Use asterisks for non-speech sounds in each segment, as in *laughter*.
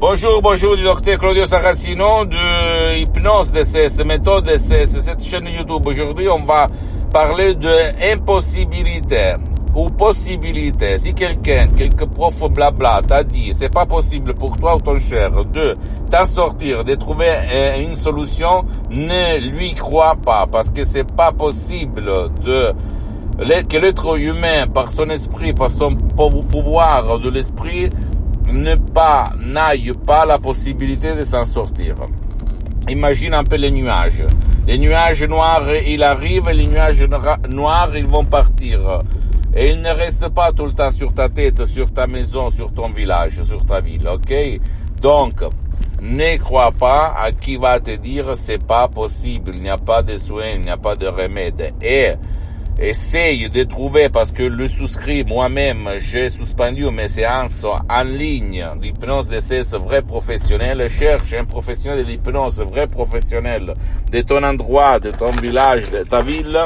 Bonjour, bonjour du docteur Claudio Saracino de Hypnose DCS, méthode DCS, cette chaîne YouTube. Aujourd'hui, on va parler de impossibilité ou possibilité. Si quelqu'un, quelque prof blabla t'a dit c'est pas possible pour toi ou ton cher de t'en sortir, de trouver une solution, ne lui crois pas parce que c'est pas possible de que l'être humain, par son esprit, par son pouvoir de l'esprit, ne pas, n'aille pas la possibilité de s'en sortir. Imagine un peu les nuages. Les nuages noirs, ils arrivent, les nuages noirs, ils vont partir. Et ils ne restent pas tout le temps sur ta tête, sur ta maison, sur ton village, sur ta ville, ok? Donc, ne crois pas à qui va te dire c'est pas possible, il n'y a pas de soins, il n'y a pas de remède. Et essaye de trouver, parce que le souscrit, moi-même, j'ai suspendu mes séances en ligne d'hypnose DCS vrai professionnel. Cherche un professionnel de l'hypnose vrai professionnel de ton endroit, de ton village, de ta ville,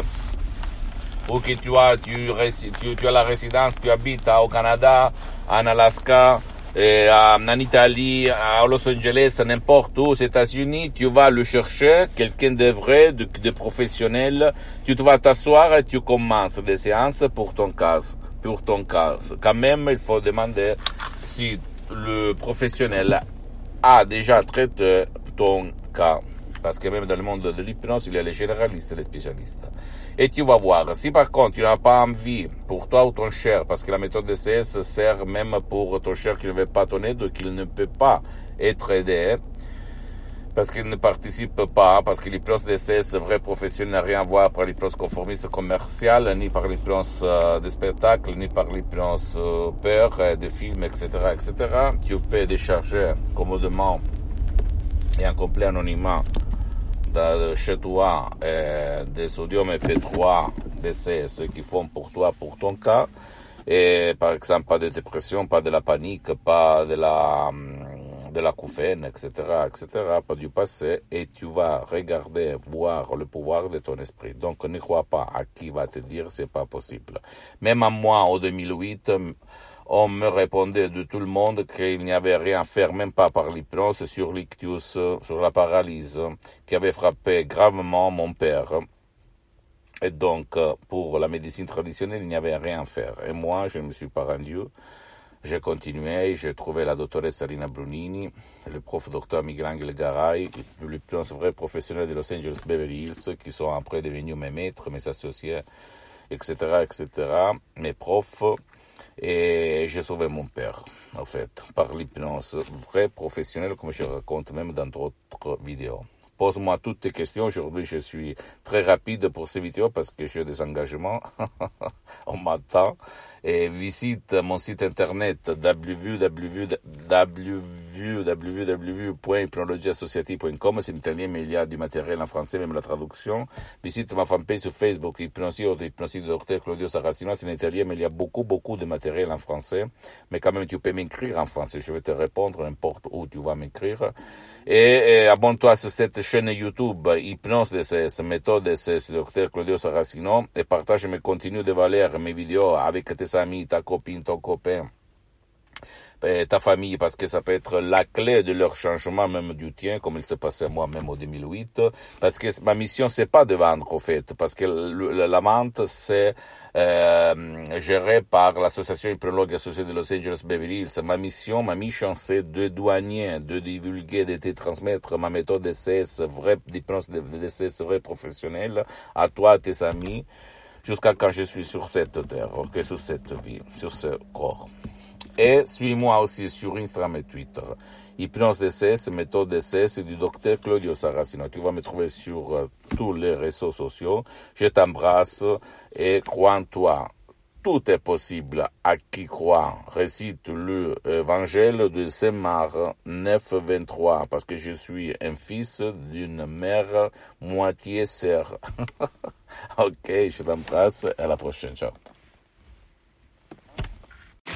ou que tu as, tu, as la résidence, tu habites au Canada, en Alaska, en Italie, à Los Angeles, n'importe où, aux États-Unis, tu vas le chercher, quelqu'un de vrai, de, de, professionnel, tu te vas t'asseoir et tu commences des séances pour ton cas, pour ton cas. Quand même, il faut demander si le professionnel a déjà traité ton cas. Parce que même dans le monde de l'hypnose, il y a les généralistes les spécialistes. Et tu vas voir, si par contre tu n'as pas envie pour toi ou ton cher, parce que la méthode DCS sert même pour ton cher qui ne veut pas ton aide, qu'il ne peut pas être aidé, parce qu'il ne participe pas, parce que l'hypnose DCS vrai professionnel n'a rien à voir par l'hypnose conformiste commerciale, ni par l'hypnose euh, de spectacle, ni par l'hypnose euh, peur, euh, de films, etc., etc. Tu peux décharger commodément et en complet anonymat chez toi des sodium EP3 DCS qui font pour toi, pour ton cas. Et par exemple, pas de dépression, pas de la panique, pas de la, de la couffaine, etc., etc., pas du passé. Et tu vas regarder, voir le pouvoir de ton esprit. Donc, ne crois pas à qui va te dire c'est pas possible. Même à moi, en 2008, on me répondait de tout le monde qu'il n'y avait rien à faire, même pas par l'hypnose, sur l'ictus, sur la paralyse, qui avait frappé gravement mon père. Et donc, pour la médecine traditionnelle, il n'y avait rien à faire. Et moi, je ne me suis pas rendu. J'ai continué, j'ai trouvé la doctoresse Sarina Brunini, le prof docteur Miguel Garay, l'hypnose vrai professionnel de Los Angeles Beverly Hills, qui sont après devenus mes maîtres, mes associés, etc., etc., mes profs. Et j'ai sauvé mon père, en fait, par l'hypnose vrai professionnelle, comme je raconte même dans d'autres vidéos. Pose-moi toutes tes questions. Aujourd'hui, je suis très rapide pour ces vidéos parce que j'ai des engagements. *laughs* On m'attend. Et visite mon site internet www.hypnologieassociative.com. C'est en italien, mais il y a du matériel en français, même la traduction. Visite ma fanpage sur Facebook, Hypnosie Hypnosie de Dr Claudio Saracino. C'est en italien, mais il y a beaucoup, beaucoup de matériel en français. Mais quand même, tu peux m'écrire en français. Je vais te répondre n'importe où tu vas m'écrire. Et, et abonne-toi sur cette chaîne YouTube Hypnose DCS, méthode DCS, Dr Claudio Saracino, et partage mes contenus de valeur, mes vidéos avec tes amis, ta copine, ton copain, ta famille, parce que ça peut être la clé de leur changement, même du tien, comme il s'est passé moi-même en 2008. Parce que ma mission, c'est pas de vendre, au fait, parce que la vente, c'est euh, géré par l'association hypnologue associée de Los Angeles Beverly Hills. Ma mission, ma mission, c'est de douanier, de divulguer, de te transmettre ma méthode DCS, vraie d'hypnose de DCS, vrai professionnel, à toi, à tes amis, jusqu'à quand je suis sur cette terre, ok, sur cette vie, sur ce corps. Et suis-moi aussi sur Instagram et Twitter. Hypnose DCS, méthode DCS du docteur Claudio Saracino. Tu vas me trouver sur euh, tous les réseaux sociaux. Je t'embrasse et crois en toi. tout est possible à qui croit. Récite le évangile de Saint Marc 9, 23, parce que je suis un fils d'une mère moitié sœur. *laughs* ok, je t'embrasse. À la prochaine. Ciao.